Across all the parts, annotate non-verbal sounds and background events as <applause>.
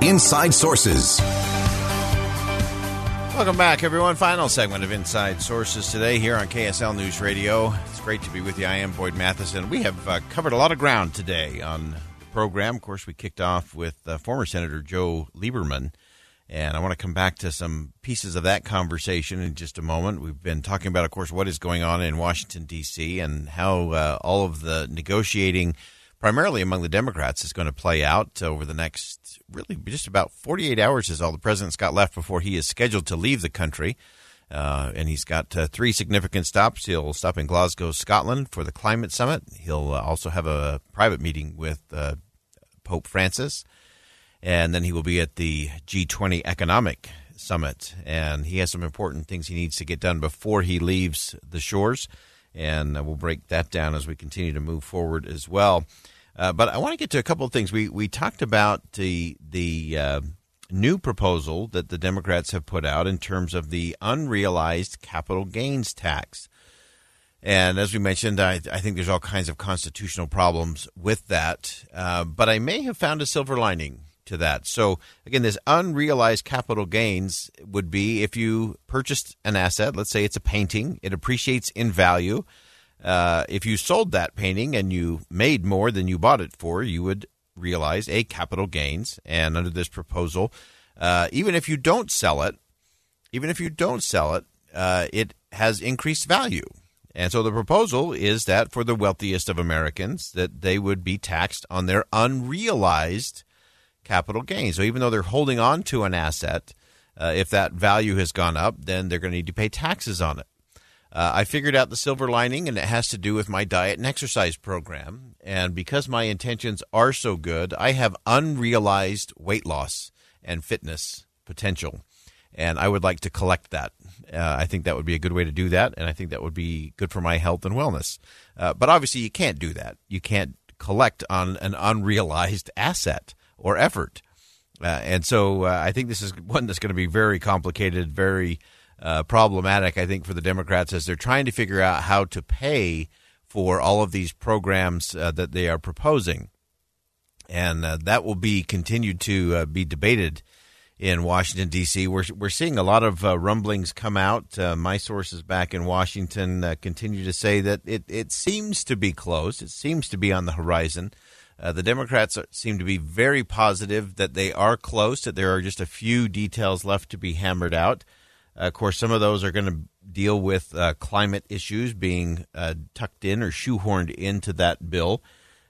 Inside Sources. Welcome back, everyone. Final segment of Inside Sources today here on KSL News Radio. It's great to be with you. I am Boyd Matheson. We have uh, covered a lot of ground today on the program. Of course, we kicked off with uh, former Senator Joe Lieberman, and I want to come back to some pieces of that conversation in just a moment. We've been talking about, of course, what is going on in Washington, D.C., and how uh, all of the negotiating – primarily among the Democrats, is going to play out over the next really just about 48 hours is all the president's got left before he is scheduled to leave the country. Uh, and he's got uh, three significant stops. He'll stop in Glasgow, Scotland for the climate summit. He'll uh, also have a private meeting with uh, Pope Francis. And then he will be at the G20 economic summit. And he has some important things he needs to get done before he leaves the shores and uh, we'll break that down as we continue to move forward as well. Uh, but I want to get to a couple of things. We we talked about the the uh, new proposal that the Democrats have put out in terms of the unrealized capital gains tax. And as we mentioned, I, I think there's all kinds of constitutional problems with that. Uh, but I may have found a silver lining to that. So again, this unrealized capital gains would be if you purchased an asset, let's say it's a painting, it appreciates in value. Uh, if you sold that painting and you made more than you bought it for, you would realize a capital gains. And under this proposal, uh, even if you don't sell it, even if you don't sell it, uh, it has increased value. And so the proposal is that for the wealthiest of Americans, that they would be taxed on their unrealized capital gain. So even though they're holding on to an asset, uh, if that value has gone up, then they're going to need to pay taxes on it. Uh, I figured out the silver lining, and it has to do with my diet and exercise program. And because my intentions are so good, I have unrealized weight loss and fitness potential. And I would like to collect that. Uh, I think that would be a good way to do that. And I think that would be good for my health and wellness. Uh, but obviously, you can't do that. You can't collect on an unrealized <laughs> asset or effort. Uh, and so uh, I think this is one that's going to be very complicated, very uh, problematic, I think, for the Democrats as they're trying to figure out how to pay for all of these programs uh, that they are proposing. And uh, that will be continued to uh, be debated in Washington, D.C. We're, we're seeing a lot of rumblings come out. my sources back in Washington continue to say that it, it seems to be close, it seems to be on the horizon. Uh, the Democrats seem to be very positive that they are close, that there are just a few details left to be hammered out. Uh, of course, some of those are going to deal with uh, climate issues being uh, tucked in or shoehorned into that bill.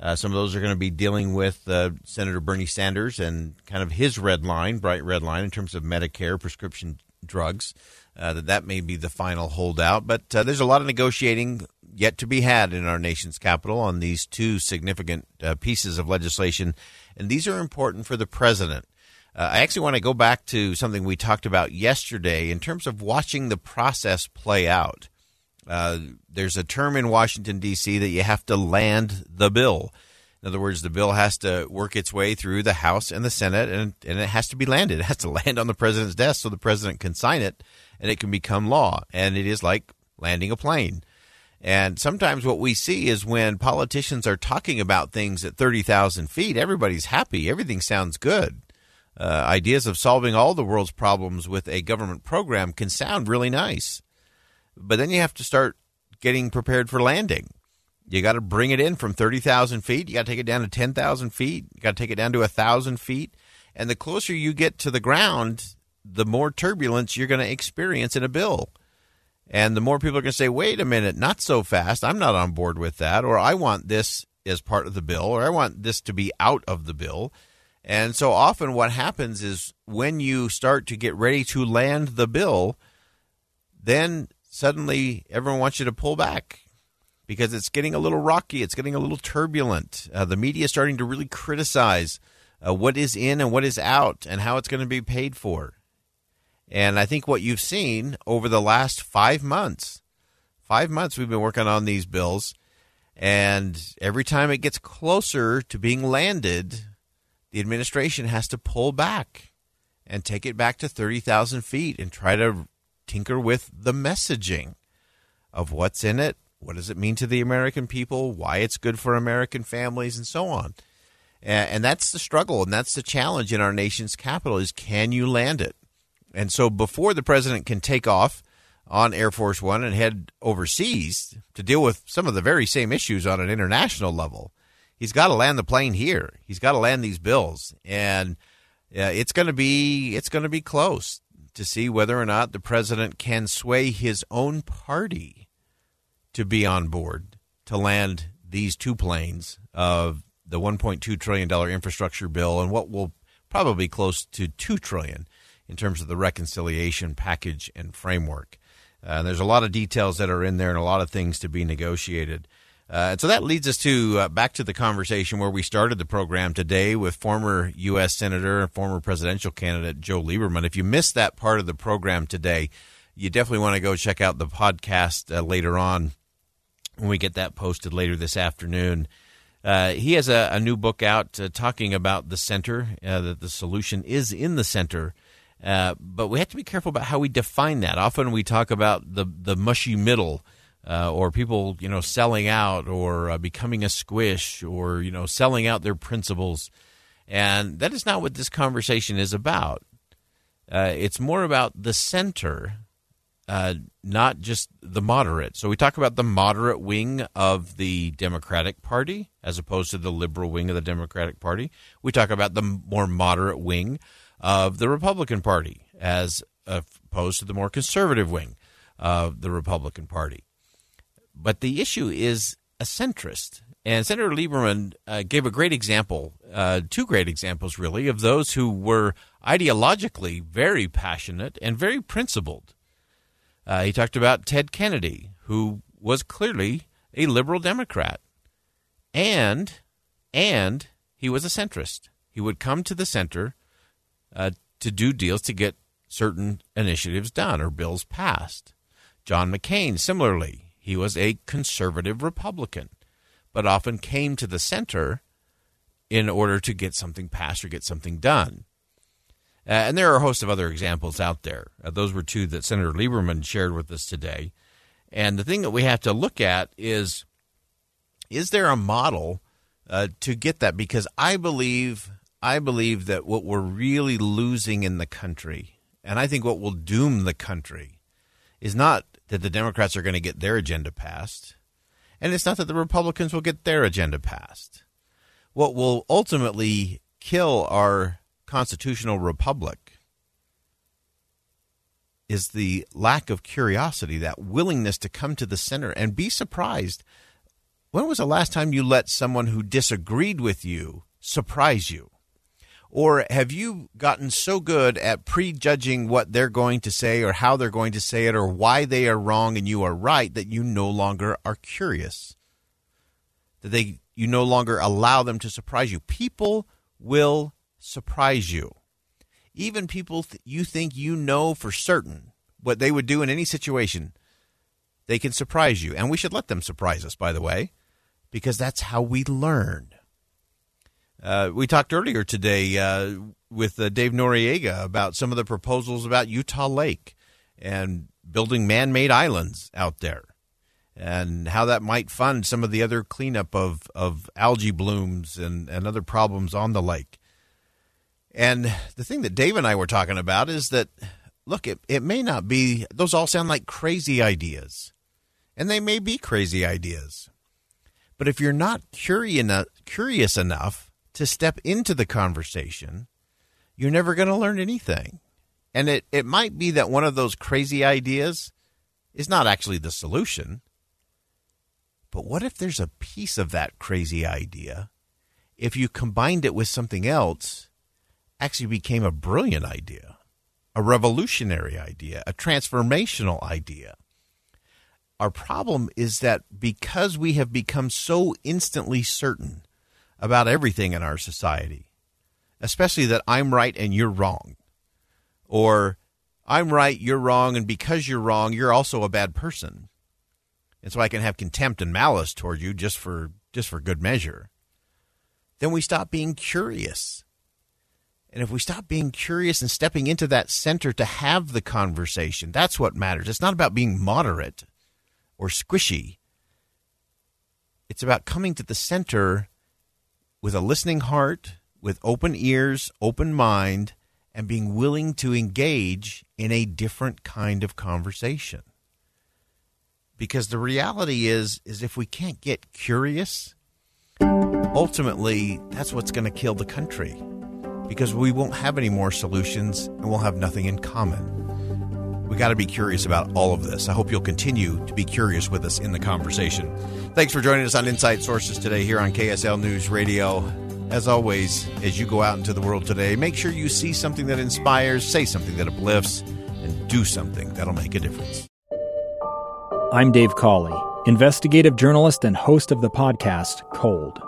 Uh, some of those are going to be dealing with uh, Senator Bernie Sanders and kind of his red line, bright red line, in terms of Medicare prescription drugs. that that may be the final holdout, but there's a lot of negotiating yet to be had in our nation's capital on these two significant uh, pieces of legislation, and these are important for the president. Uh, I actually want to go back to something we talked about yesterday in terms of watching the process play out. Uh, there's a term in Washington, D.C. that you have to land the bill. In other words, the bill has to work its way through the House and the Senate, and, and it has to be landed. <laughs> It has to land on the president's desk so the president can sign it and it can become law. And it is like landing a plane. And sometimes what we see is when politicians are talking about things at 30,000 feet, everybody's happy. Everything sounds good. Uh, ideas of solving all the world's problems with a government program can sound really nice. But then you have to start getting prepared for landing. You got to bring it in from 30,000 feet. You got to take it down to 10,000 feet. You got to take it down to 1,000 feet. And the closer you get to the ground, the more turbulence you're going to experience in a bill. And the more people are going to say, wait a minute, not so fast. I'm not on board with that. Or I want this as part of the bill, or I want this to be out of the bill. And so often what happens is when you start to get ready to land the bill, then suddenly everyone wants you to pull back because it's getting a little rocky, it's getting a little turbulent. Uh, the media is starting to really criticize uh, what is in and what is out, and how it's going to be paid for. And I think what you've seen over the last five months, five months we've been working on these bills, and every time it gets closer to being landed, the administration has to pull back and take it back to 30,000 feet and try to tinker with the messaging of what's in it, what does it mean to the American people, why it's good for American families, and so on. And, that's the struggle, and that's the challenge in our nation's capital: is can you land it? And so, before the president can take off on Air Force One and head overseas to deal with some of the very same issues on an international level, he's got to land the plane here. He's got to land these bills, and uh, it's going to be it's going to be close to see whether or not the president can sway his own party to be on board to land these two planes of the 1.2 trillion dollar infrastructure bill and what will probably close to 2 trillion in terms of the reconciliation package and framework. Uh, there's a lot of details that are in there and a lot of things to be negotiated. Uh, and so that leads us to uh, back to the conversation where we started the program today with former U.S. Senator and former presidential candidate Joe Lieberman. If you missed that part of the program today, you definitely want to go check out the podcast uh, later on when we get that posted later this afternoon. Uh, he has a, a, new book out uh, talking about the center, uh, that the solution is in the center. But we have to be careful about how we define that. Often we talk about the, the mushy middle uh, or people you know selling out or uh, becoming a squish or you know selling out their principles. And that is not what this conversation is about. Uh, it's more about the center uh, not just the moderate. So we talk about the moderate wing of the democratic party as opposed to the liberal wing of the democratic party. We talk about the more moderate wing of the republican party as opposed to the more conservative wing of the republican party but the issue is a centrist. And Senator Lieberman uh, gave a great example, uh, two great examples, really, of those who were ideologically very passionate and very principled. Uh, he talked about Ted Kennedy, who was clearly a liberal Democrat, and and he was a centrist. He would come to the center uh, to do deals to get certain initiatives done or bills passed. John McCain, similarly, he was a conservative Republican, but often came to the center in order to get something passed or get something done. Uh, and there are a host of other examples out there. Uh, those were two that Senator Lieberman shared with us today. And the thing that we have to look at is is there a model uh, to get that? Because I believe I believe that what we're really losing in the country, and I think what will doom the country, is not that the Democrats are going to get their agenda passed, and it's not that the Republicans will get their agenda passed. What will ultimately kill our constitutional republic is the lack of curiosity, that willingness to come to the center and be surprised. When was the last time you let someone who disagreed with you surprise you? Or have you gotten so good at prejudging what they're going to say or how they're going to say it or why they are wrong and you are right that you no longer are curious? That they you no longer allow them to surprise you. People will surprise you. Even people th- you think you know for certain what they would do in any situation, they can surprise you. And we should let them surprise us, by the way, because that's how we learn. Uh, we talked earlier today uh, with uh, Dave Noriega about some of the proposals about Utah Lake and building man made islands out there and how that might fund some of the other cleanup of, of algae blooms and, and other problems on the lake. And the thing that Dave and I were talking about is that, look, it, it may not be, those all sound like crazy ideas. And they may be crazy ideas. But if you're not curious, curious enough to step into the conversation, you're never going to learn anything. And it, it might be that one of those crazy ideas is not actually the solution. But what if there's a piece of that crazy idea, if you combined it with something else, actually became a brilliant idea, a revolutionary idea, a transformational idea? Our problem is that because we have become so instantly certain about everything in our society. especially that I'm right and you're wrong, or I'm right, you're wrong, and because you're wrong, you're also a bad person. And so I can have contempt and malice toward you just for just for good measure. Then we stop being curious. And if we stop being curious and stepping into that center to have the conversation, that's what matters. It's not about being moderate or squishy. It's about coming to the center with a listening heart, with open ears, open mind, and being willing to engage in a different kind of conversation. Because the reality is is if we can't get curious, ultimately that's what's going to kill the country. Because we won't have any more solutions and we'll have nothing in common. We got to be curious about all of this. I hope you'll continue to be curious with us in the conversation. Thanks for joining us on Inside Sources today here on KSL News Radio. As always, as you go out into the world today, make sure you see something that inspires, say something that uplifts, and do something that'll make a difference. I'm Dave Cawley, investigative journalist and host of the podcast Cold.